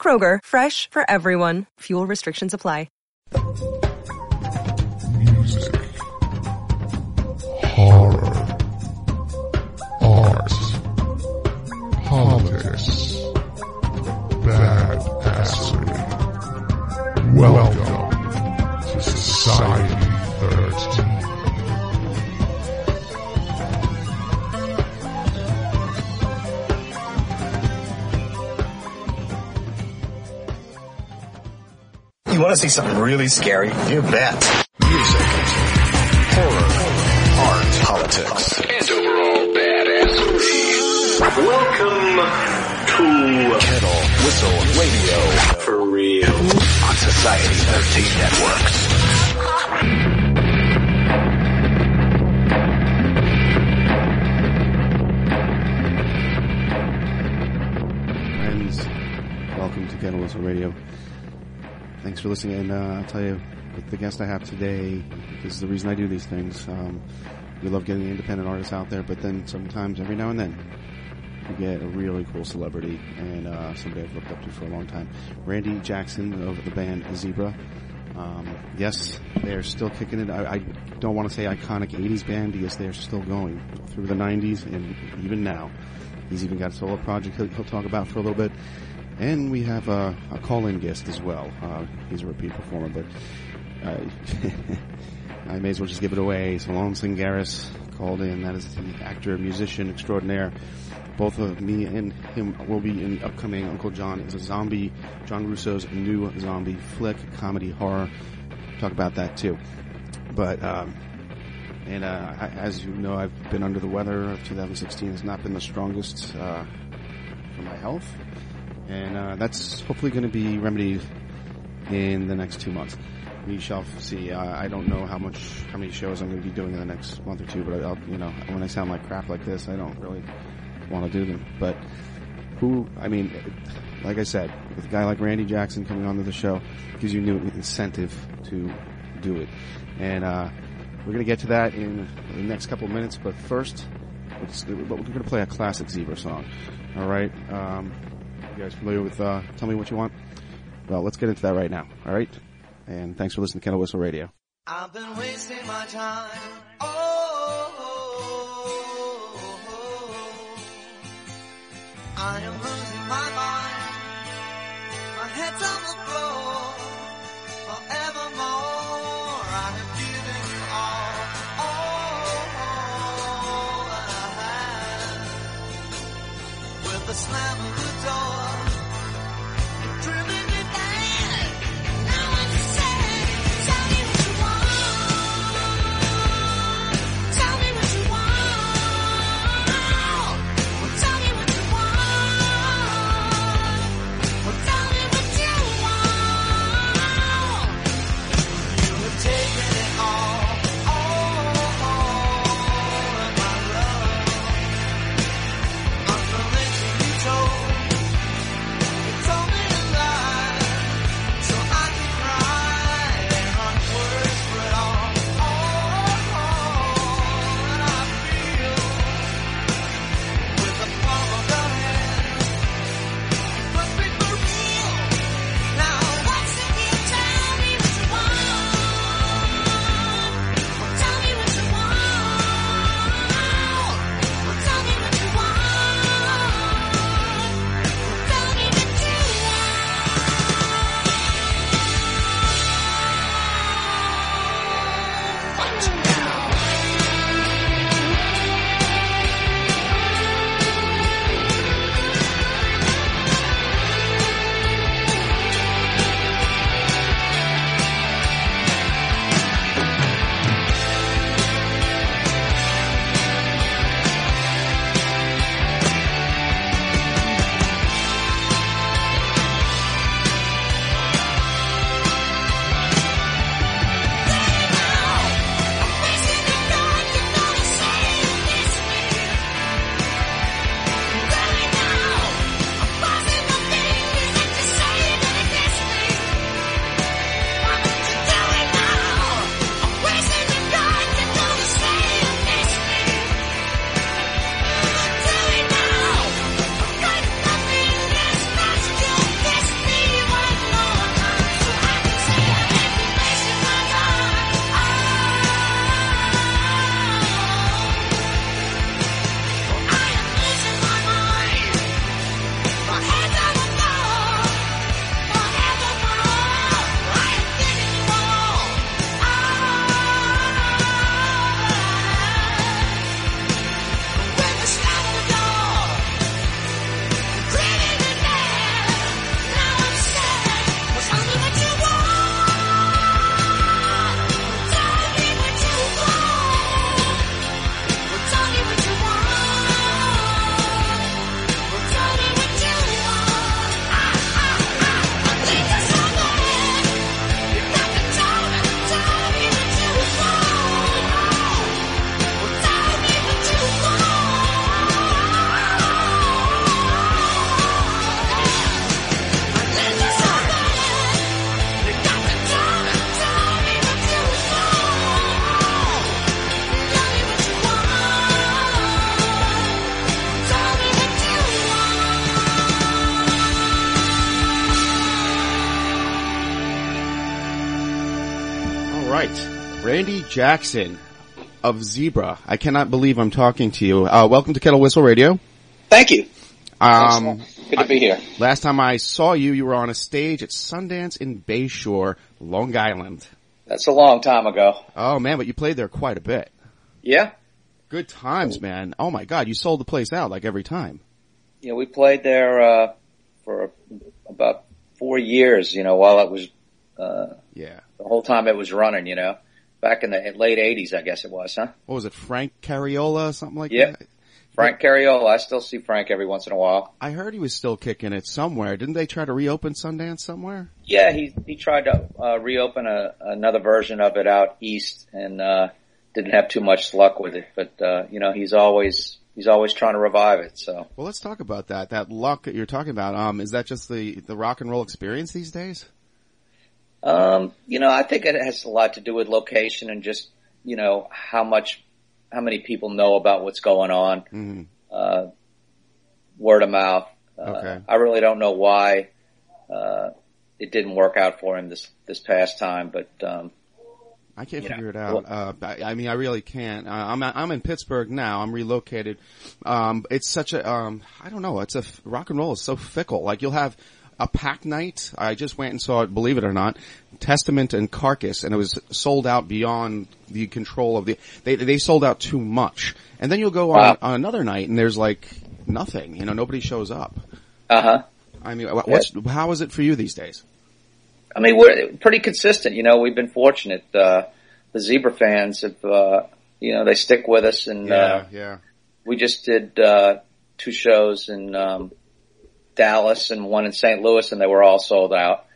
Kroger, fresh for everyone. Fuel restrictions apply. Music. Horror. Art. Politics. Badassery. Welcome to Society You want to see something really scary? You bet. Music, horror, art, politics, and overall badassery. Welcome to Kettle Whistle Radio For Real on Society 13 Networks. friends. Welcome to Kettle Whistle Radio. Thanks for listening. And uh, I'll tell you, with the guest I have today, this is the reason I do these things. Um, we love getting independent artists out there, but then sometimes, every now and then, you get a really cool celebrity and uh, somebody I've looked up to for a long time. Randy Jackson of the band Zebra. Um, yes, they're still kicking it. I, I don't want to say iconic 80s band because they're still going through the 90s and even now. He's even got a solo project he'll, he'll talk about for a little bit. And we have a, a call-in guest as well. Uh, he's a repeat performer, but uh, I may as well just give it away. Solon Singaris called in. That is the actor, musician extraordinaire. Both of me and him will be in upcoming Uncle John is a zombie, John Russo's new zombie flick, comedy horror. Talk about that too. But, um, and uh, I- as you know, I've been under the weather. 2016 has not been the strongest uh, for my health, and uh, that's hopefully going to be remedied in the next two months. We shall see. I don't know how much, how many shows I'm going to be doing in the next month or two, but I'll, you know, when I sound like crap like this, I don't really want to do them. But who, I mean, like I said, with a guy like Randy Jackson coming onto the show, gives you new incentive to do it. And uh, we're going to get to that in the next couple of minutes. But first, let's, we're going to play a classic Zebra song. All right. Um, you guys familiar with uh, Tell Me What You Want? Well, let's get into that right now. All right. And thanks for listening to Kettle Whistle Radio. I've been wasting my time. Oh, I am losing my mind. My head's Jackson of Zebra. I cannot believe I'm talking to you. Uh, welcome to Kettle Whistle Radio. Thank you. Um, Good to be here. last time I saw you, you were on a stage at Sundance in Bayshore, Long Island. That's a long time ago. Oh man, but you played there quite a bit. Yeah. Good times, man. Oh my god, you sold the place out like every time. Yeah, we played there, uh, for about four years, you know, while it was, uh, Yeah. the whole time it was running, you know. Back in the late eighties, I guess it was, huh? What was it, Frank Cariola, or something like Yeah. that? Frank Cariola. I still see Frank every once in a while. I heard he was still kicking it somewhere. Didn't they try to reopen Sundance somewhere? Yeah, he, he tried to, uh, reopen a, another version of it out east and, uh, didn't have too much luck with it, but, uh, you know, he's always, he's always trying to revive it, so. Well, let's talk about that. That luck that you're talking about. Um, is that just the the rock and roll experience these days? Um, you know, I think it has a lot to do with location and just, you know, how much, how many people know about what's going on, Mhm. uh, word of mouth. Uh, Okay. I really don't know why, uh, it didn't work out for him this, this past time, but, um, I can't know, figure it out. Uh, I, I mean, I really can't. I'm I'm in Pittsburgh now. I'm relocated. Um, it's such a um, I don't know. It's a rock and roll is so fickle. Like you'll have a pack night. I just went and saw it. Believe it or not, Testament and Carcass, and it was sold out beyond the control of the. They they sold out too much, and then you'll go on, Wow. on another night and there's like nothing. You know, nobody shows up. uh huh. I mean, wh- what's how is it for you these days? I mean, we're pretty consistent. You know, we've been fortunate. Uh, the Zebra fans have, uh, you know, they stick with us and, uh, yeah. we just did uh, two shows in um, Dallas and one in St. Louis, and they were all sold out.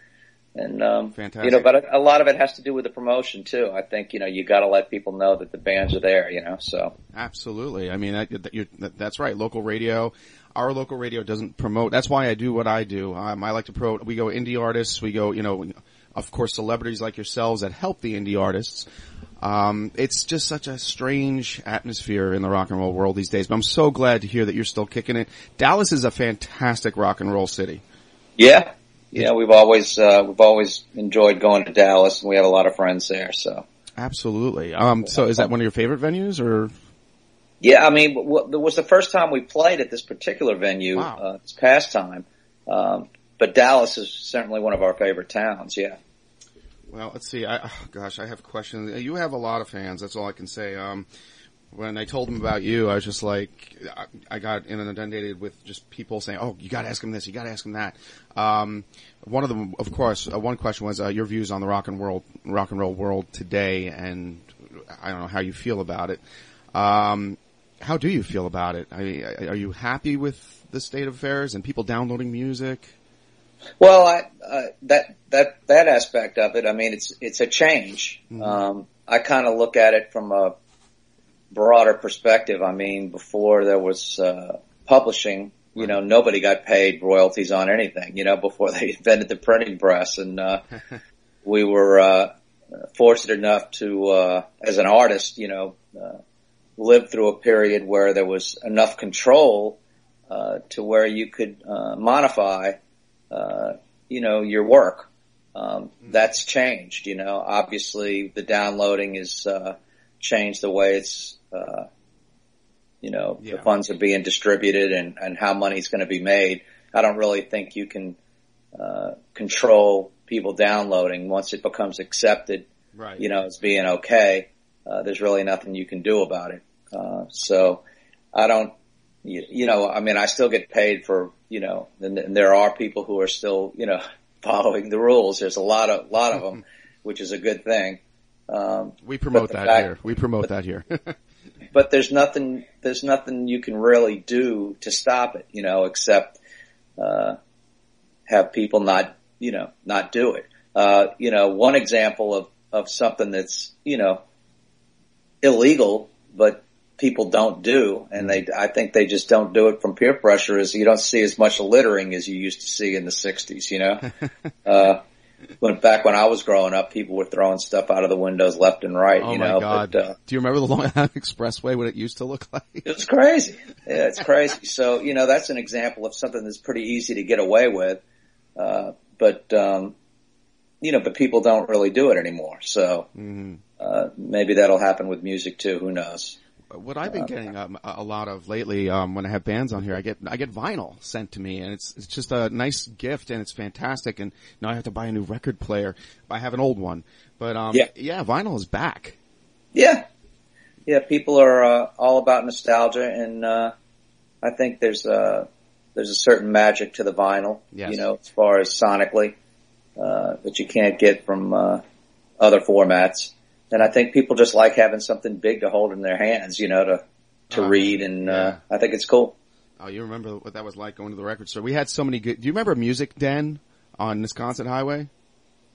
And um, Fantastic. you know, but a, a lot of it has to do with the promotion too. I think you know you got to let people know that the bands are there. You know, so Absolutely. I mean, that, that, you're, that, that's right. Local radio, our local radio doesn't promote. That's why I do what I do. Um, I like to promote. We go indie artists. We go, you know, of course, celebrities like yourselves that help the indie artists. Um, it's just such a strange atmosphere in the rock and roll world these days. But I'm so glad to hear that you're still kicking it. Dallas is a fantastic rock and roll city. yeah, yeah. We've always uh, we've always enjoyed going to Dallas, and we have a lot of friends there. So Absolutely. Um, so is that one of your favorite venues or? yeah, I mean, w- it was the first time we played at this particular venue Wow. uh, this past time. Um, but Dallas is certainly one of our favorite towns. Yeah. Well, let's see. I, oh, gosh, I have questions. You have a lot of fans. That's all I can say. Um, when I told them about you, I was just like, I, I got inundated with just people saying, "Oh, you got to ask him this. You got to ask him that." Um, one of them, of course, uh, one question was uh, your views on the rock and world, rock and roll world today, and I don't know how you feel about it. Um, how do you feel about it? I, are you happy with the state of affairs and people downloading music? Well, I, uh, that that that aspect of it, I mean, it's it's a change. Um, I kind of look at it from a broader perspective. I mean, before there was uh, publishing, you know, nobody got paid royalties on anything. You know, before they invented the printing press, and uh, we were uh, fortunate enough to, uh, as an artist, you know, uh, live through a period where there was enough control uh, to where you could uh, modify uh, you know, your work. Um, that's changed, you know, obviously the downloading is, uh, changed the way it's, uh, you know, Yeah. the funds are being distributed and, and how money's going to be made. I don't really think you can, uh, control people downloading once it becomes accepted, Right. you know, as being okay. Uh, there's really nothing you can do about it. Uh, so I don't, you, you know, I mean, I still get paid for, you know, and, and there are people who are still, you know, following the rules. There's a lot of, lot of them, which is a good thing. Um, We promote that fact- here. We promote that here. but there's nothing, there's nothing you can really do to stop it, you know, except, uh, have people not, you know, not do it. Uh, you know, one example of, of something that's, you know, illegal, but people don't do, and they, I think they just don't do it from peer pressure is you don't see as much littering as you used to see in the 60s, you know? uh, when, back when I was growing up, people were throwing stuff out of the windows left and right, oh you my know, god! but, uh, Do you remember the Long Island Expressway? What it used to look like? it's crazy. Yeah, it's crazy. So, you know, that's an example of something that's pretty easy to get away with. Uh, but, um, you know, but people don't really do it anymore. So Mhm. uh, maybe that'll happen with music too. Who knows? What I've been getting um, a a lot of lately, um, when I have bands on here, I get I get vinyl sent to me, and it's it's just a nice gift, and it's fantastic. And now I have to buy a new record player. I have an old one, but um, Yeah. yeah, vinyl is back. Yeah, yeah. People are uh, all about nostalgia, and uh, I think there's a there's a certain magic to the vinyl. Yes. You know, as far as sonically, uh, that you can't get from uh, other formats. And I think people just like having something big to hold in their hands. You know, to to Uh, read, and yeah. uh, I think it's cool. Oh, you remember what that was like going to the record store? We had so many good. Do you remember Music Den on Nesconset Highway?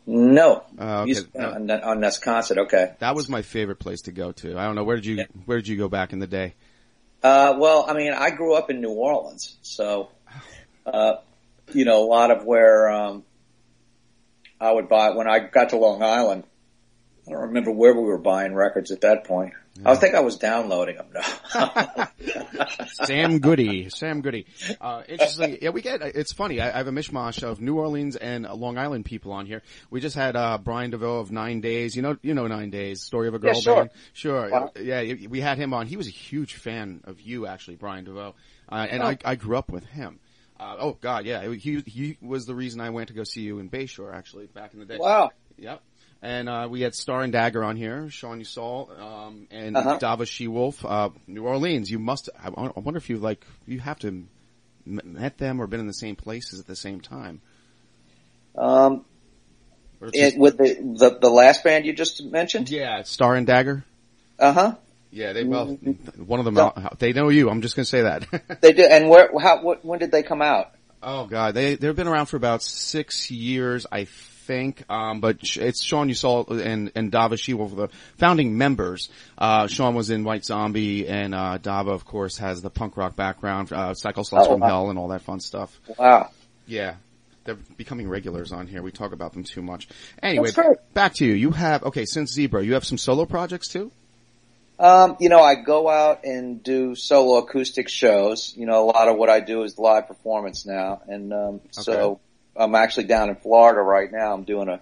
No, Uh, okay. On, on Nesconset. Okay. That was my favorite place to go to. I don't know where did you Yeah. where did you go back in the day? Uh, well, I mean, I grew up in New Orleans, so, uh, you know, a lot of where, um, I would buy, when I got to Long Island, I don't remember where we were buying records at that point. I think I was downloading them now. Sam Goody, Sam Goody. Uh, interesting. Yeah, we get. It's funny. I, I have a mishmash of New Orleans and Long Island people on here. We just had uh, Brian Desveaux of Nine Days. You know, you know Nine Days, story of a girl Yeah, sure. band. Sure. Wow. Yeah, we had him on. He was a huge fan of you, actually, Brian Desveaux, uh, and Oh. I, I grew up with him. Uh, oh God, yeah. He he was the reason I went to go see you in Bayshore, actually, back in the day. wow. Yep. And uh, we had Star and Dagger on here, Sean Yseult, um, and Uh-huh. Dava She-Wolf, uh, New Orleans. You must. I, I wonder if you like. You have to m- met them or been in the same places at the same time. Um, it, with the, the, the last band you just mentioned? yeah, Star and Dagger. Uh huh. Yeah, they well, Mm-hmm. one of them. out- They know you. I'm just gonna say that. They did, and where, how, what, when did they come out? oh God, they they've been around for about six years, I think. Um, but it's Sean Yseult and and Dava She-Wolf, the founding members. Uh, Sean was in White Zombie, and uh, Dava, of course, has the punk rock background, uh, Cycle Sluts Oh, from wow. Hell, and all that fun stuff. Wow. Yeah. They're becoming regulars on here. We talk about them too much. Anyway, back to you. You have, okay, since Zebra, you have some solo projects too? Um, you know, I go out and do solo acoustic shows. You know, a lot of what I do is live performance now. And, um, so I'm actually down in Florida right now. I'm doing a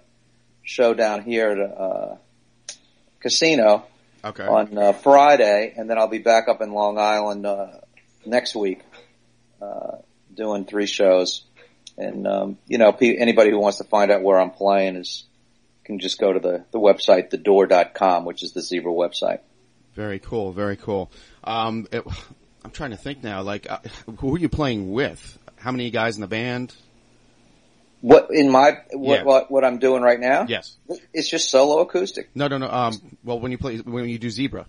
show down here at a, uh, casino Okay. on, uh, Friday. And then I'll be back up in Long Island, uh, next week, uh, doing three shows. And, um, you know, pe- anybody who wants to find out where I'm playing is, can just go to the, the website, thedoor.com, which is the Zebra website. Very cool, very cool. Um, it, I'm trying to think now, like, uh, who are you playing with? How many guys in the band? What in my what Yeah. what, what I'm doing right now? Yes. It's just solo acoustic. No, no, no, um, well, when you play, when you do Zebra,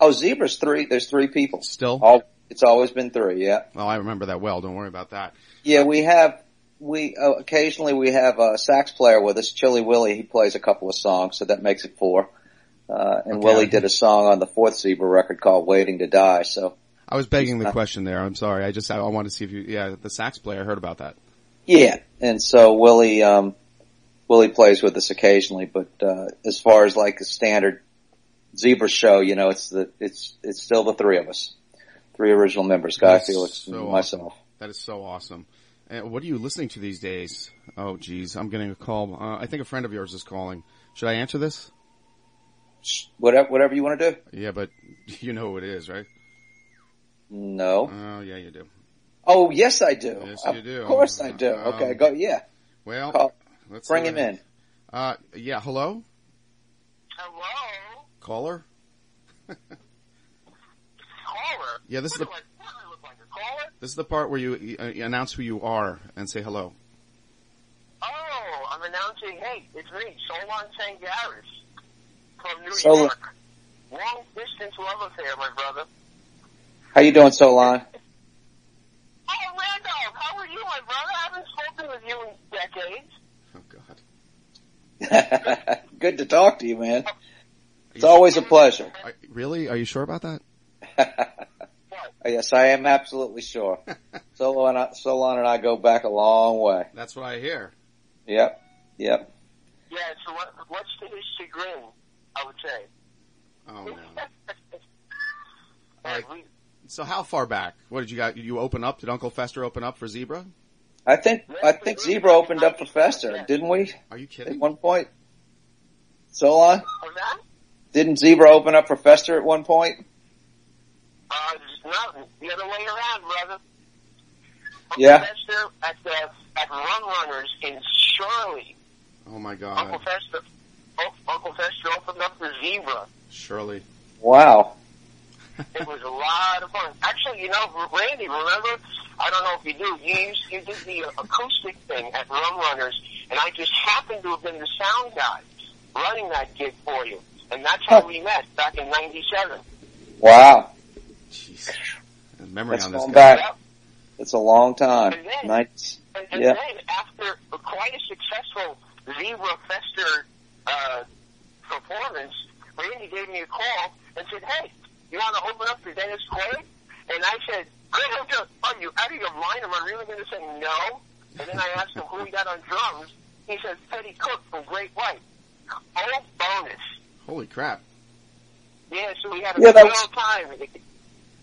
Oh, Zebra's three. There's three people. still? All it's always been three. Yeah, Oh, I remember that well. Don't worry about that. yeah. We have we uh, occasionally we have a sax player with us, Chili Willie. He plays a couple of songs, so that makes it four. Uh, and Okay. Willie did a song on the fourth Zebra record called "Waiting to Die." So I was begging the question there. I'm sorry. I just, I, I wanted to see if you, yeah, the sax player, I heard about that. Yeah, and so Willie um, Willie plays with us occasionally, but uh, as far as like a standard Zebra show, you know, it's the it's it's still the three of us, three original members: Guy Felix so and myself. That is so awesome. And what are you listening to these days? Oh, geez, I'm getting a call. Uh, I think a friend of yours is calling. Should I answer this? Whatever whatever you want to do. Yeah, but you know who it is, right? No. Oh, yeah, you do. Oh, yes, I do. Yes, of you do. Of course, I do. Um, Okay, go. Yeah, Well, Call- let's bring him what- in. Uh, yeah, hello? Hello? Caller? Caller? Yeah, this is the, do I, what do I look like, this is the part where you, uh, you announce who you are and say hello. Oh, I'm announcing, hey, it's me, Solon Sangaris from New Sol- York. Long distance love affair, my brother. How you doing, Solon? Oh, Randolph, how are you, my brother? I haven't spoken with you in decades. Oh, God. Good to talk to you, man. It's You- always a pleasure. Are, really? Are you sure about that? yes, I am absolutely sure. Solon, and I- Solon and I go back a long way. That's what I hear. Yep, yep. Yeah, so what, what's the his chagrin, I would say. Oh, no. And we, So how far back? What did you got? You open up? Did Uncle Fester open up for Zebra? I think I think Zebra opened up for Fester, didn't we? Are you kidding? At one point, Solon Was that? didn't Zebra open up for Fester at one point? Uh, no, the other way around, brother. Uncle Yeah. Fester at the at Rum Runners in Shirley. Oh my God. Uncle Fester, oh, Uncle Fester opened up for Zebra. Shirley. Wow. It was a lot of fun. Actually, you know, Randy, remember? I don't know if you do. You used, you did the acoustic thing at Rum Runners, and I just happened to have been the sound guy running that gig for you, and that's how we met back in '97. Wow. Jeez, memory That's on this guy. back. It's a long time. And then- Nice. And, and Yeah. then after quite a successful Zebra Fester uh, performance, Randy gave me a call and said, "Hey, you want to open up for Dennis Quaid?" And I said, "Are you out of your mind? Am I really going to say no?" And then I asked him who he got on drums. He said, "Teddy Cook from Great White." Oh, bonus! Holy crap! Yeah, so we had a Yeah, that good was- time.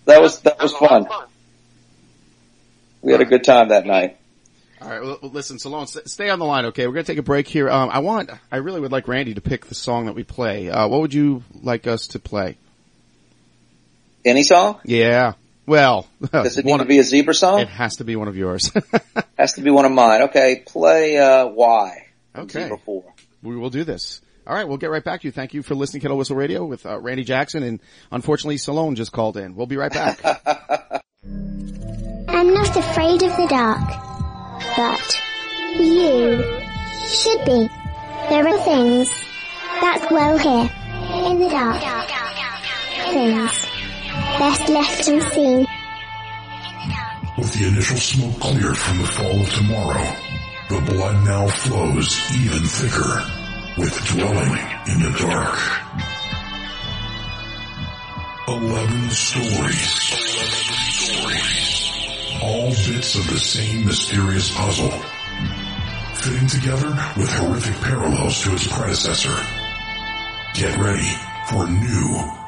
That was that was a lot of fun. We had a good time that night. All right, well, listen, Solon, stay on the line, okay? We're gonna take a break here. Um, I want, I really would like Randy to pick the song that we play. Uh, what would you like us to play? Any song? Yeah. Well, Does it need one to be a Zebra song? it has to be one of yours. Has to be one of mine. Okay, play uh, Why. Okay. Zebra Four. we will do this. All right, we'll get right back to you. Thank you for listening to Kettle Whistle Radio with uh, Randy Jackson, and unfortunately, Solon just called in. We'll be right back. I'm not afraid of the dark, but you should be. There are things that dwell here in the dark. Things best left unseen. With the initial smoke cleared from the fall of tomorrow, the blood now flows even thicker with dwelling in the dark. Eleven stories. All bits of the same mysterious puzzle. Fitting together with horrific parallels to its predecessor. Get ready for new,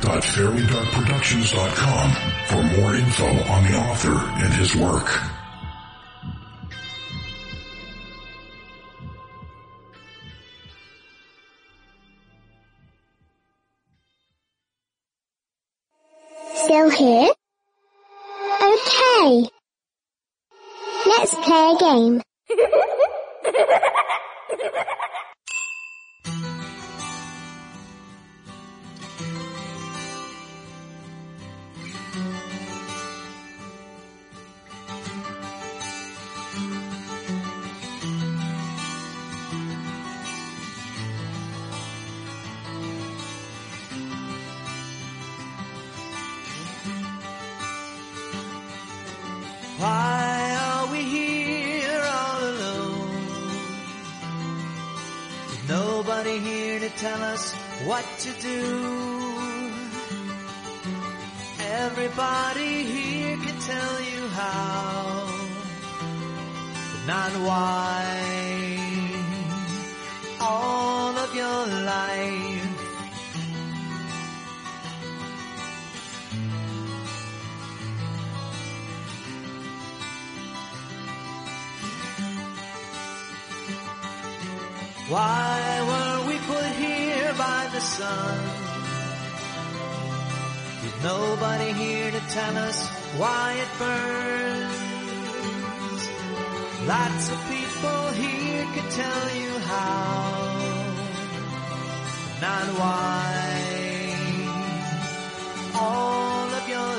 www.fairlydarkproductions.com for more info on the author and his work. Still here? Okay. Let's play a game. tell us what to do. Everybody here can tell you how, but not why. All of your life. Why the sun? With nobody here to tell us why it burns. Lots of people here can tell you how, not why. All of your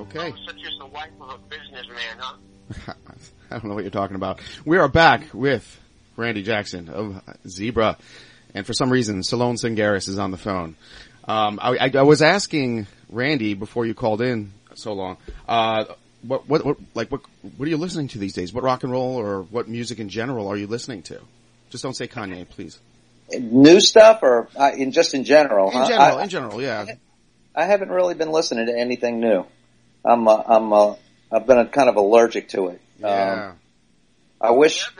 Okay. Such as the wife of a businessman, huh? I don't know what you're talking about. We are back with Randy Jackson of Zebra, and for some reason, Solon Singaris is on the phone. Um, I, I, I was asking Randy before you called in so long. Uh, what, what, what, like, what, what are you listening to these days? What rock and roll or what music in general are you listening to? Just don't say Kanye, please. New stuff or uh, in just in general? In huh? general, I, in general, yeah. I haven't really been listening to anything new. I'm uh, I'm uh, I've been kind of allergic to it. Yeah. Um, I wish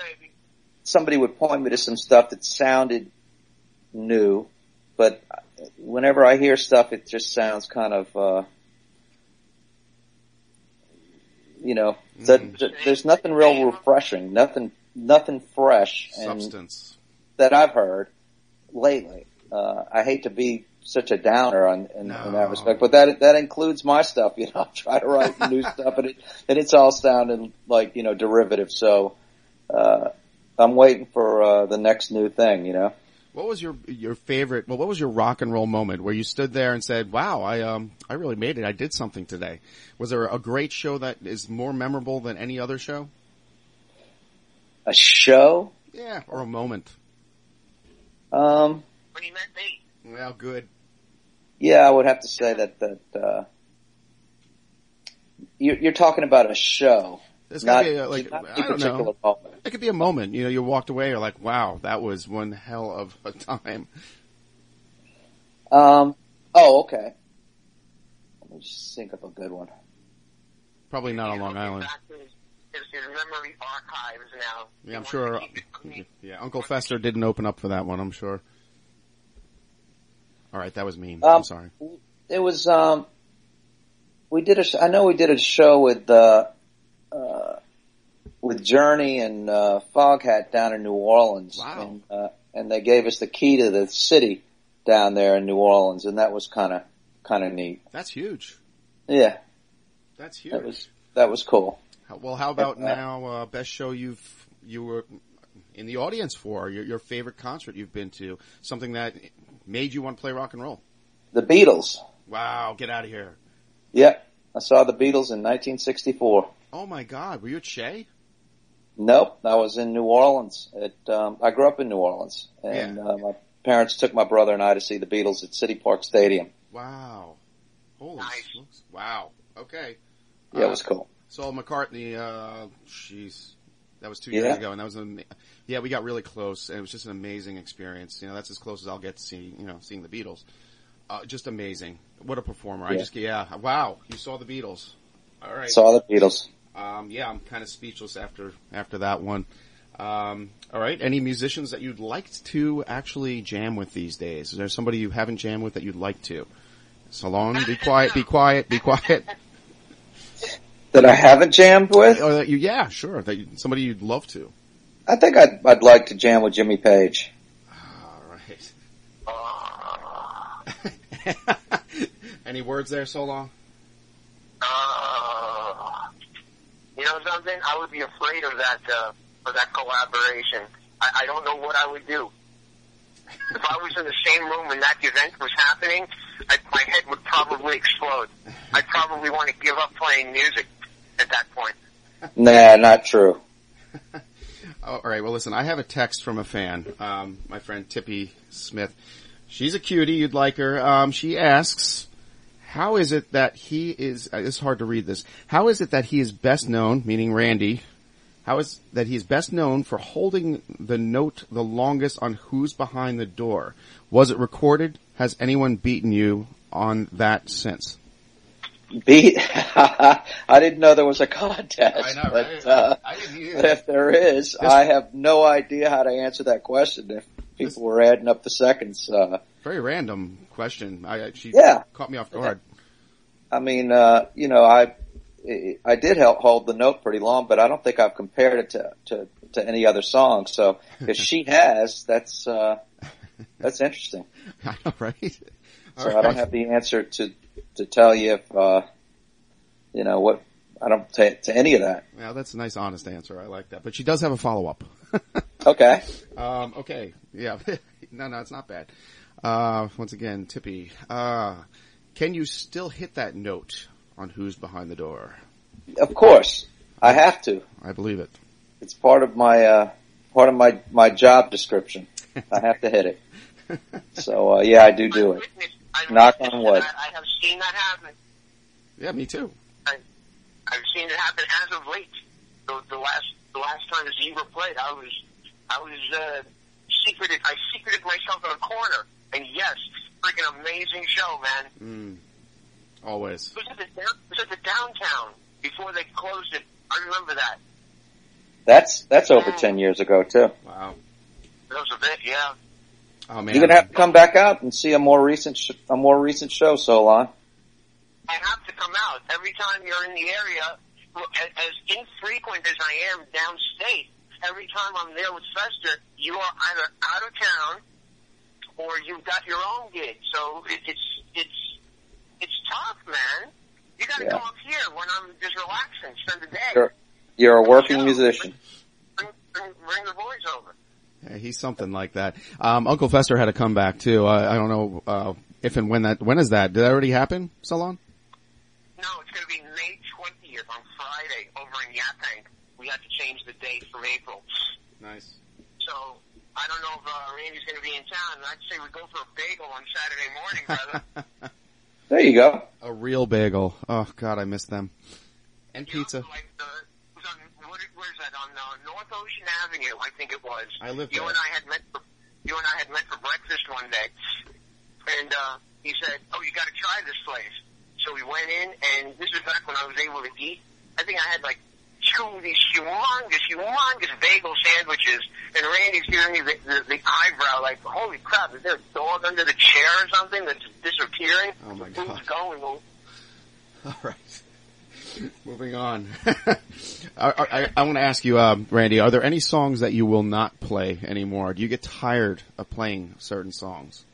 somebody would point me to some stuff that sounded new, but whenever I hear stuff, it just sounds kind of, uh, you know, that, that- there's nothing real refreshing, nothing, nothing fresh Substance. that I've heard lately. Uh, I hate to be such a downer on, in, in that respect, but that that includes my stuff. You know, I try to write new stuff, and it and it's all sounding like you know derivative. So uh, I'm waiting for uh, the next new thing. You know. What was your your favorite? Well, what was your rock and roll moment where you stood there and said, "Wow, I um I really made it. I did something today." Was there a great show that is more memorable than any other show? A show? Yeah, or a moment. Um, When he met me. Well, good. yeah, I would have to say that that uh, you're, you're talking about a show. There's not, gotta be a, like I don't know. moment. It could be a moment. You know, you walked away. You're like, "Wow, that was one hell of a time." Um, oh, okay. Let me just think of a good one. Probably not on Long Island. His, his memory archives now. Yeah, I'm sure. Yeah, Uncle Fester didn't open up for that one. I'm sure. All right, that was mean. Um, I'm sorry. It was um, we did a. I know we did a show with uh, uh, with Journey and uh, Foghat down in New Orleans. Wow. And, uh, and they gave us the key to the city down there in New Orleans, and that was kind of kind of neat. That's huge. Yeah, That's huge. that was that was cool. Well, how about now? Uh, best show you've you were in the audience for? Your, your favorite concert you've been to? Something that made you want to play rock and roll? The Beatles. Wow, get out of here. Yeah, I saw the Beatles in 1964. Oh my God, were you at Shea? Nope, I was in New Orleans. At, um, I grew up in New Orleans, and uh, my parents took my brother and I to see the Beatles at City Park Stadium. Wow. Holy smokes. Wow. Okay. Yeah, it was cool. Saul McCartney, uh, jeez. That was two Yeah. years ago, and that was an, yeah, we got really close, and it was just an amazing experience. You know, that's as close as I'll get to see, you know, seeing the Beatles. Uh, just amazing. What a performer. I just, yeah, wow, you saw the Beatles. All right. Saw the Beatles. Um, yeah, I'm kind of speechless after, after that one. Um, all right. Any musicians that you'd like to actually jam with these days? Is there somebody you haven't jammed with that you'd like to? Solon, be quiet, be quiet, be quiet. That I haven't jammed with? Or that you, yeah, sure. That you, somebody you'd love to. I think I'd, I'd like to jam with Jimmy Page. All right. Any words there, Solon? You know something? I would be afraid of that uh, of that collaboration. I, I don't know what I would do. If I was in the same room when that event was happening, I, my head would probably explode. I'd probably want to give up playing music at that point. Nah, not true. Oh, all right. Well, listen, I have a text from a fan, um, my friend Tippy Smith. She's a cutie. You'd like her. Um, she asks, how is it that he is, uh, it's hard to read this. How is it that he is best known, meaning Randy, how is that he is best known for holding the note the longest on Who's Behind the Door? Was it recorded? Has anyone beaten you on that since? Beat. I didn't know there was a contest. I know, but, right? uh, I didn't either. but if there is, I have no idea how to answer that question. If people were adding up the seconds, uh, Very random question. I, she Yeah. caught me off guard. I mean, uh, you know, I I did help hold the note pretty long, but I don't think I've compared it to to, to any other song. So if she has, that's uh, that's interesting. Right? So All I don't have the answer to to tell you if uh, you know what. I don't to, to any of that. Yeah, that's a nice, honest answer. I like that. But she does have a follow up. Okay. Um, okay. Yeah. no, no, it's not bad. Uh, once again, Tippy, uh, can you still hit that note on who's behind the door? Of course, I have to. I believe it. It's part of my uh, part of my my job description. I have to hit it. So uh, yeah, I do do it. Knock on wood. I, I have seen that happen. Yeah, me too. I've seen it happen as of late. The, the last the last time Zebra played, I was I was uh, secreted. I secreted myself in a corner, and yes, freaking amazing show, man. Mm. Always. It was at the it was at the downtown before they closed it. I remember that. That's that's over ten years ago too. Wow. That was a bit, yeah. Oh man. You're gonna have to come back out and see a more recent sh- a more recent show, Solon. I have to come out every time you're in the area. As, as infrequent as I am downstate, every time I'm there with Fester, you are either out of town or you've got your own gig. So it, it's it's it's tough, man. You got to Yeah. come up here when I'm just relaxing, spend the day, You're you're a working musician. bring, bring, bring the boys over. Yeah, he's something like that. Um, Uncle Fester had a comeback too. I, I don't know, uh, if and when that, when is that? Did that already happen, Solon? No, it's going to be May 20th on Friday over in Yaphank. We had to change the date from April. Nice. So I don't know if uh, Randy's going to be in town. I'd say we go for a bagel on Saturday morning, brother. There you go. A real bagel. Oh god, I miss them. And pizza. like the, on, what, where's that? On uh, North Ocean Avenue, I think it was. I live You there. and I had met. For, you and I had met for breakfast one day, and uh, he said, "Oh, you got to try this place." So we went in, and this is back when I was able to eat. I think I had like two of these humongous, humongous bagel sandwiches, and Randy's giving me the, the, the eyebrow, like, "Holy crap! Is there a dog under the chair or something that's disappearing?" Oh, my Who's God. going? All right. Moving on. I, I, I want to ask you, uh, Randy, are there any songs that you will not play anymore? Do you get tired of playing certain songs?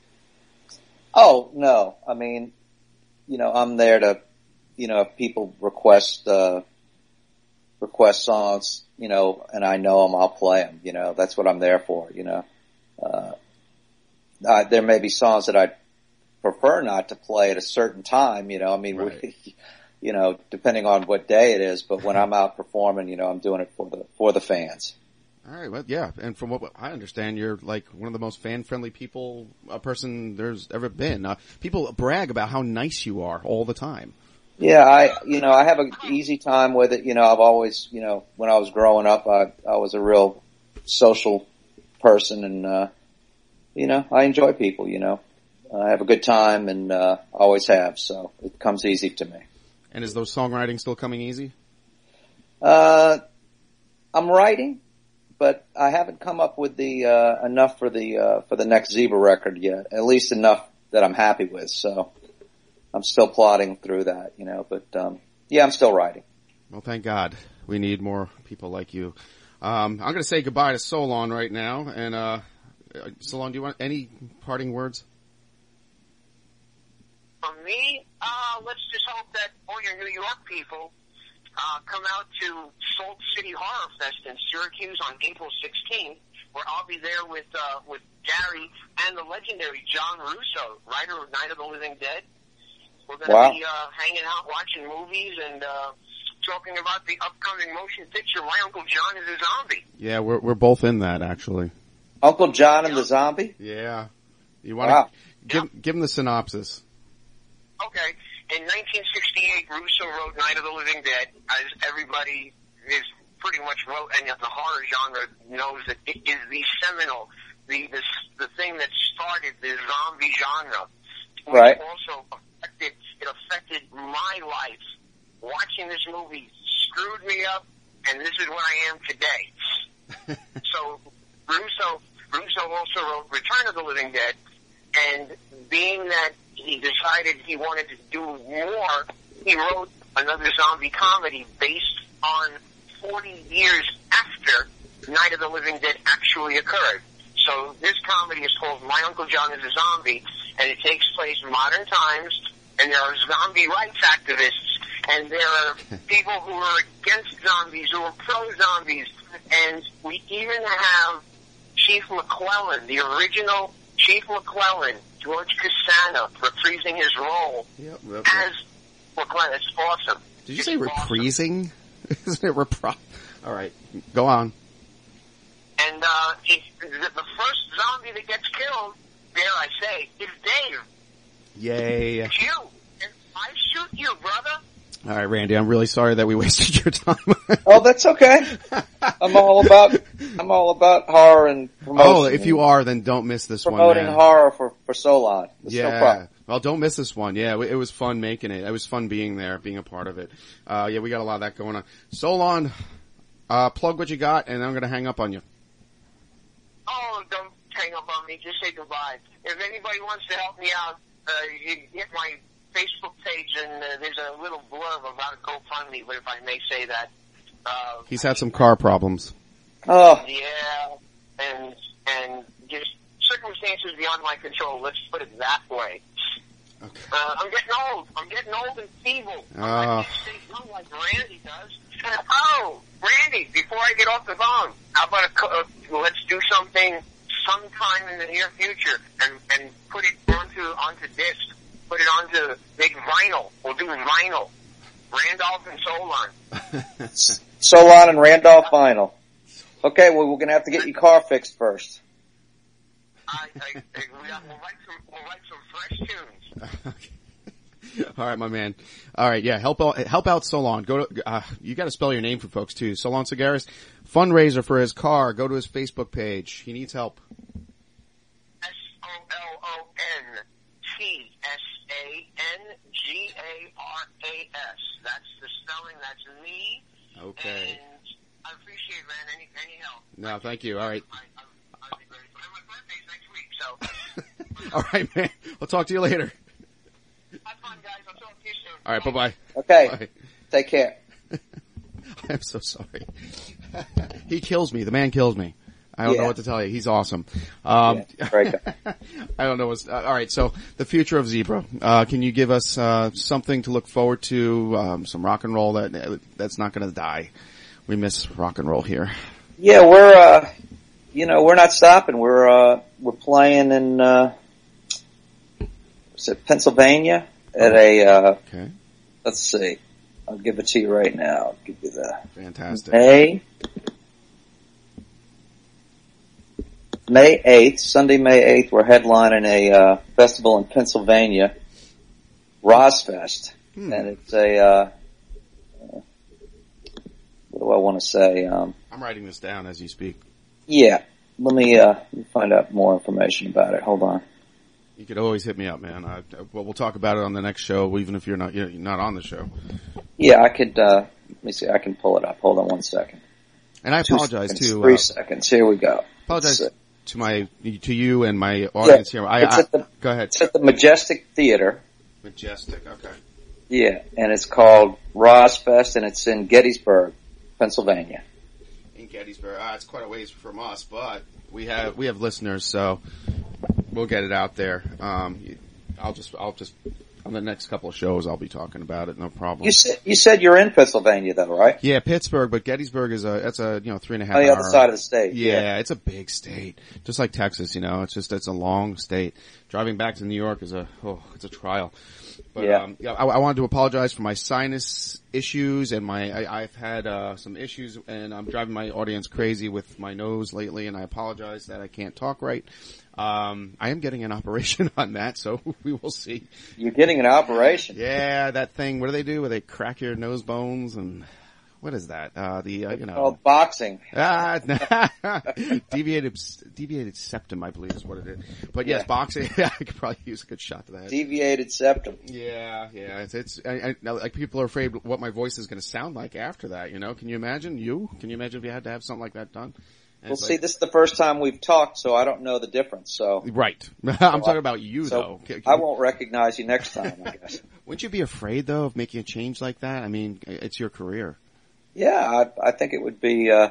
Oh no, I mean, you know, I'm there to, you know, if people request uh, request songs, you know, and I know them, I'll play them. You know, that's what I'm there for. You know, uh, uh, there may be songs that I prefer not to play at a certain time. You know, I mean, we, you know, depending on what day it is. But when I'm out performing, you know, I'm doing it for the for the fans. All right, well, yeah, and from what I understand, you're like one of the most fan-friendly people, a person there's ever been. Uh, people brag about how nice you are all the time. Yeah, I, you know, I have an easy time with it. You know, I've always, you know, when I was growing up, I, I was a real social person and, uh, you know, I enjoy people, you know, I have a good time and, uh, always have. So it comes easy to me. And is those songwriting still coming easy? Uh, I'm writing, but I haven't come up with the, uh, enough for the, uh, for the next Zebra record yet. At least enough that I'm happy with. So I'm still plodding through that, you know, but, um, yeah, I'm still writing. Well, thank God. We need more people like you. Um, I'm going to say goodbye to Solon right now. And, uh, uh, Solon, do you want any parting words? For me, uh, let's just hope that all your New York people uh, come out to Salt City Horror Fest in Syracuse on April 16th, where I'll be there with uh, with Gary and the legendary John Russo, writer of Night of the Living Dead. We're going to Wow. be uh, hanging out, watching movies, and uh, talking about the upcoming motion picture. My Uncle John is a zombie. Yeah, we're we're both in that actually. Uncle John and the Zombie? Yeah. You want to Wow. give give him the synopsis? Okay. In 1968, Russo wrote Night of the Living Dead, as everybody is pretty much wrote, and the horror genre knows that it is the seminal, the the, the thing that started the zombie genre. Right. Also affected it affected my life. Watching this movie screwed me up, and this is what I am today. so Russo Russo also wrote Return of the Living Dead, and being that he decided he wanted to do more, he wrote another zombie comedy based on 40 years after Night of the Living Dead actually occurred. So this comedy is called My Uncle John is a Zombie, and it takes place in modern times, and there are zombie rights activists, and there are people who are against zombies, who are pro-zombies, and we even have Chief McClellan, the original Chief McClellan, George Kosana, reprising his role Yep. as McClellan. It's awesome. Did you say reprising? Isn't it repri? All right, go on. And uh, it, the, the first zombie that gets killed, dare I say, is Dave. Yay! It's you. I shoot you, brother. All right, Randy, I'm really sorry that we wasted your time. Oh, that's okay. I'm all about I'm all about horror and promotion. oh, if you are, then don't miss this one. promoting man. horror for for so long. It's no Yeah. problem. well, don't miss this one. Yeah, it was fun making it. It was fun being there, being a part of it. Uh, yeah, we got a lot of that going on. Solon, uh, plug what you got, and I'm going to hang up on you. Oh, don't hang up on me. Just say goodbye. If anybody wants to help me out, uh, you hit my Facebook page, and uh, there's a little blurb about a GoFundMe, but if I may say that. Uh, He's had some car problems. Oh, Yeah, and and just circumstances beyond my control. Let's put it that way. Uh, I'm getting old. I'm getting old and feeble. Ah. I can't stay young like Randy does. Oh, Randy! Before I get off the phone, how about a, uh, let's do something sometime in the near future and and put it onto onto disc. Put it onto big vinyl. We'll do vinyl. Randolph and Solon. Solon and Randolph Vinyl. Okay, well we're gonna have to get your car fixed first. I, I, I, we'll write some we'll write some fresh tunes. All right, my man. All right, yeah, help out, help out Solon. Go to, uh, you got to spell your name for folks too. Solon Tsangaras, fundraiser for his car. Go to his Facebook page. He needs help. S O L O N T S A N G A R A S. That's the spelling. That's me. Okay. And I appreciate it, man. Any any help. No, thank you. All right. I, I, I'll be grateful. And my birthday's next week, so All right, man. We'll talk to you later. have fun, guys. I'll talk to you soon. All right, bye bye. Okay, Bye. take care. I'm so sorry. he kills me. The man kills me. I don't know what to tell you. He's awesome. Um, Yeah. I don't know what's, uh, all right. So the future of Zebra, uh, can you give us, uh, something to look forward to, um, some rock and roll that, that's not going to die? we miss rock and roll here. Yeah, we're uh, you know we're not stopping. We're uh, we're playing in uh, is it Pennsylvania at a uh, Okay, let's see. I'll give it to you right now. I'll give you the fantastic. May May eighth, Sunday, May eighth. We're headlining a uh, festival in Pennsylvania, Rosfest, Hmm. and it's a uh, what do I want to say? Um, I'm writing this down as you speak. yeah, let me uh, let me find out more information about it. Hold on. You could always hit me up, man. I, well, we'll talk about it on the next show, even if you're not you're not on the show. Yeah, I could. Uh, let me see. I can pull it up. Hold on one second. And I Two apologize seconds, too. Three uh, seconds. Here we go. apologize It's, to my to you and my audience here. I, it's I at the- go ahead. It's at the Majestic Theater. Majestic. Okay. Yeah, and it's called Rosfest, and it's in Gettysburg, Pennsylvania. in Gettysburg. Uh, it's quite a ways from us, but we have we have listeners, so we'll get it out there. Um, I'll just I'll just on the next couple of shows I'll be talking about it. No problem. You said you said you're in Pennsylvania, though, right? yeah, Pittsburgh, but Gettysburg is a that's a you know three and a half On the hour. other side of the state. Yeah, it's a big state, just like Texas. You know, it's just it's a long state. Driving back to New York is a oh, it's a trial. But Yeah. um, yeah, I, I wanted to apologize for my sinus issues and my I, I've had uh, some issues and I'm driving my audience crazy with my nose lately, and I apologize that I can't talk right. Um, I am getting an operation on that, so we will see. You're getting an operation. Yeah, that thing. What do they do? Where they crack your nose bones and what is that? Uh, the uh, you know Called boxing. Ah, deviated deviated septum, I believe is what it is. But yes, Yeah. boxing. I could probably use a good shot to that. Deviated septum. yeah, yeah. It's, it's I, I, now, like people are afraid what my voice is going to sound like after that. You know, can you imagine you? Can you imagine if you had to have something like that done? And Well, see, like- this is the first time we've talked, so I don't know the difference. So right. I'm talking about you so though. Can- I won't recognize you next time. I guess. Wouldn't you be afraid though of making a change like that? I mean, it's your career. Yeah, I, I think it would be uh,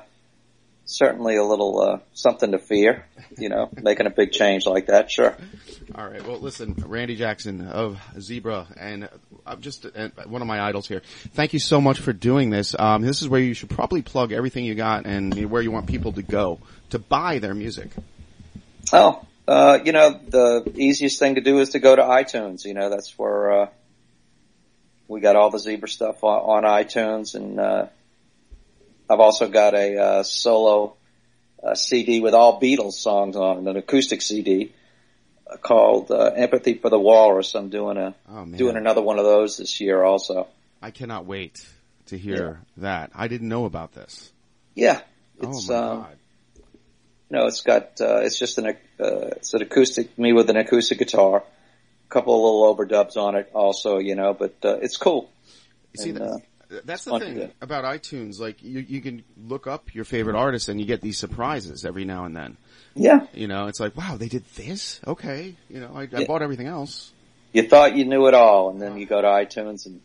certainly a little uh, something to fear. You know, making a big change like that. Sure. All right. Well, listen, Randy Jackson of Zebra, and I'm just uh, one of my idols here. Thank you so much for doing this. Um, this is where you should probably plug everything you got and where you want people to go to buy their music. Oh, uh, you know, the easiest thing to do is to go to iTunes. You know, that's where uh, we got all the Zebra stuff on, on iTunes, and uh, I've also got a uh, solo uh, CD with all Beatles songs on it, an acoustic CD called uh, "Empathy for the Walrus." I'm doing a Oh doing another one of those this year, also. I cannot wait to hear that. I didn't know about this. Yeah, it's oh my um, god. you know, it's got uh, it's just an uh, it's an acoustic me with an acoustic guitar, a couple of little overdubs on it also, you know, but uh, it's cool. You see, and, that, uh, that's the thing about iTunes. Like you, you can look up your favorite artist and you get these surprises every now and then. Yeah, You know, it's like, wow, they did this. Okay, you know, I, I Yeah. bought everything else. you thought you knew it all, and then you go to iTunes and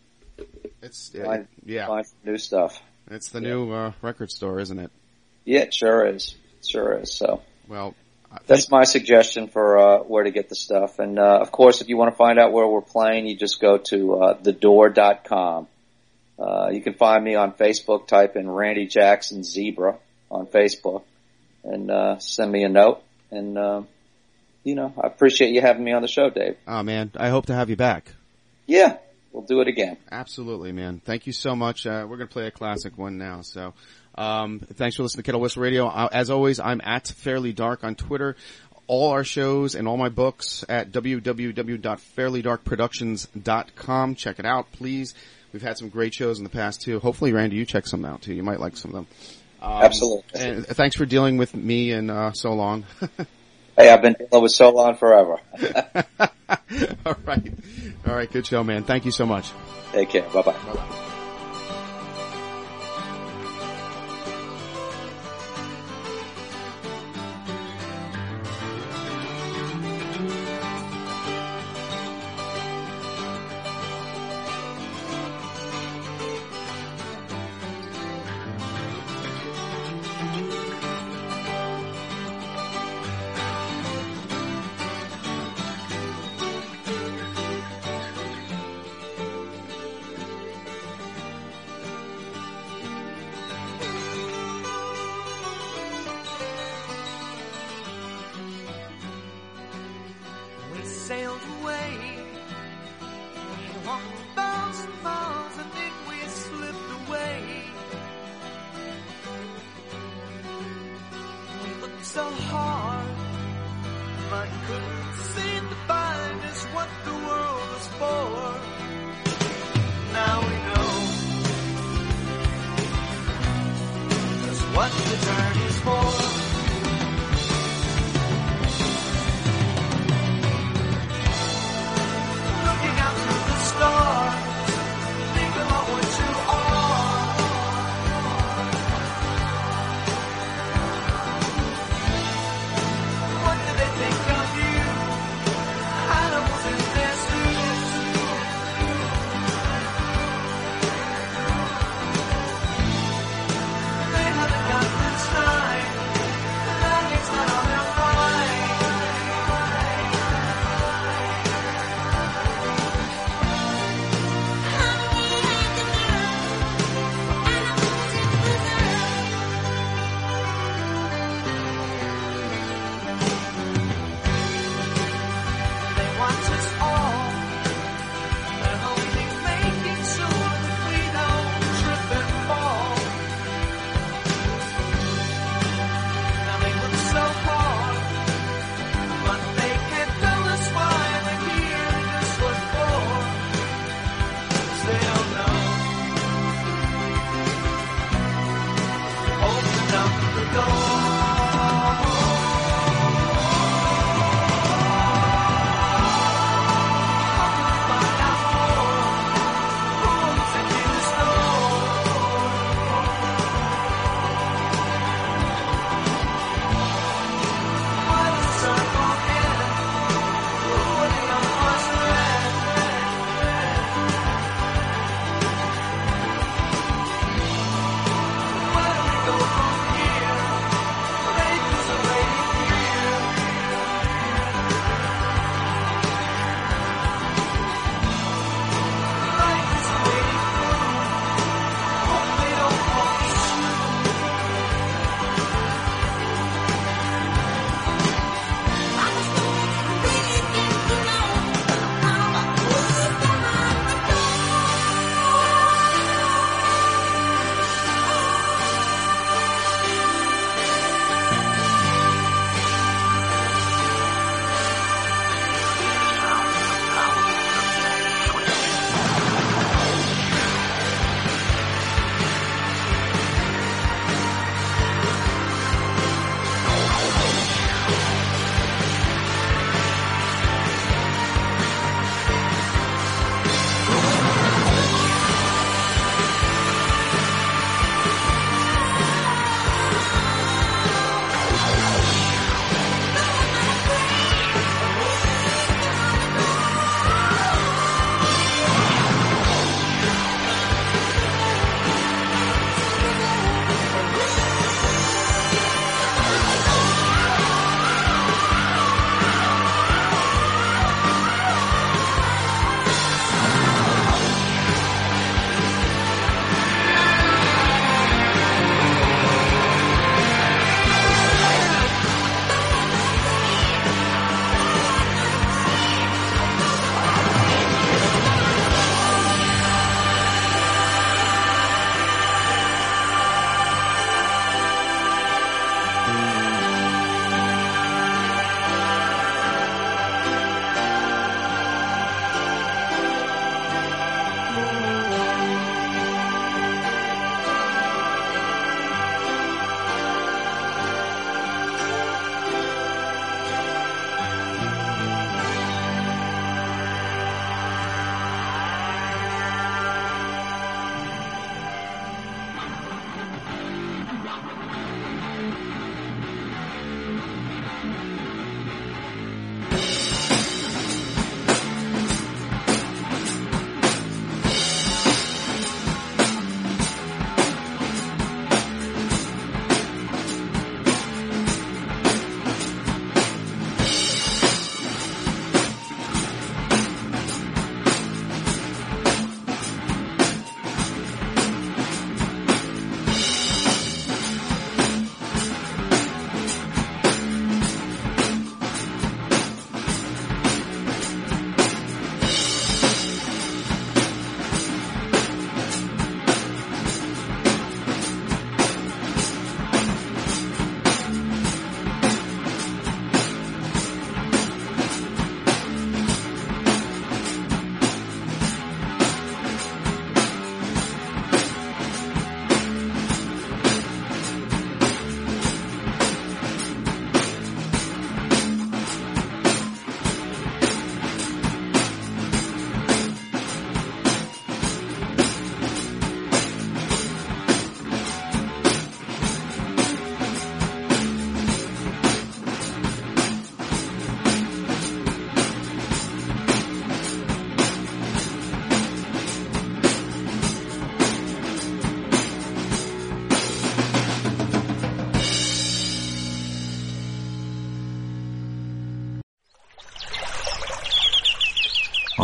It's Find- yeah, find new stuff. it's the new uh, record store, isn't it? Yeah, it sure is, it sure is. So Well, that's my suggestion for uh, where to get the stuff. And uh, of course, if you want to find out where we're playing, you just go to uh, thedoor.com. Uh, you can find me on Facebook. Type in Randy Jackson Zebra on Facebook, and uh, send me a note. And uh, you know, I appreciate you having me on the show, Dave. oh man, I hope to have you back. Yeah, we'll do it again. Absolutely, man. Thank you so much. Uh, we're gonna play a classic one now. So, um, thanks for listening to Kettle Whistle Radio. Uh, as always, I'm at Fairly Dark on Twitter. All our shows and all my books at www.fairlydarkproductions.com. Check it out, please. We've had some great shows in the past too. Hopefully, Randy, you check some out too. You might like some of them. Um, Absolutely. And thanks for dealing with me and uh, Solon. Hey, I've been dealing with Solon forever. all right, all right. Good show, man. Thank you so much. Take care. Bye bye. Bye bye.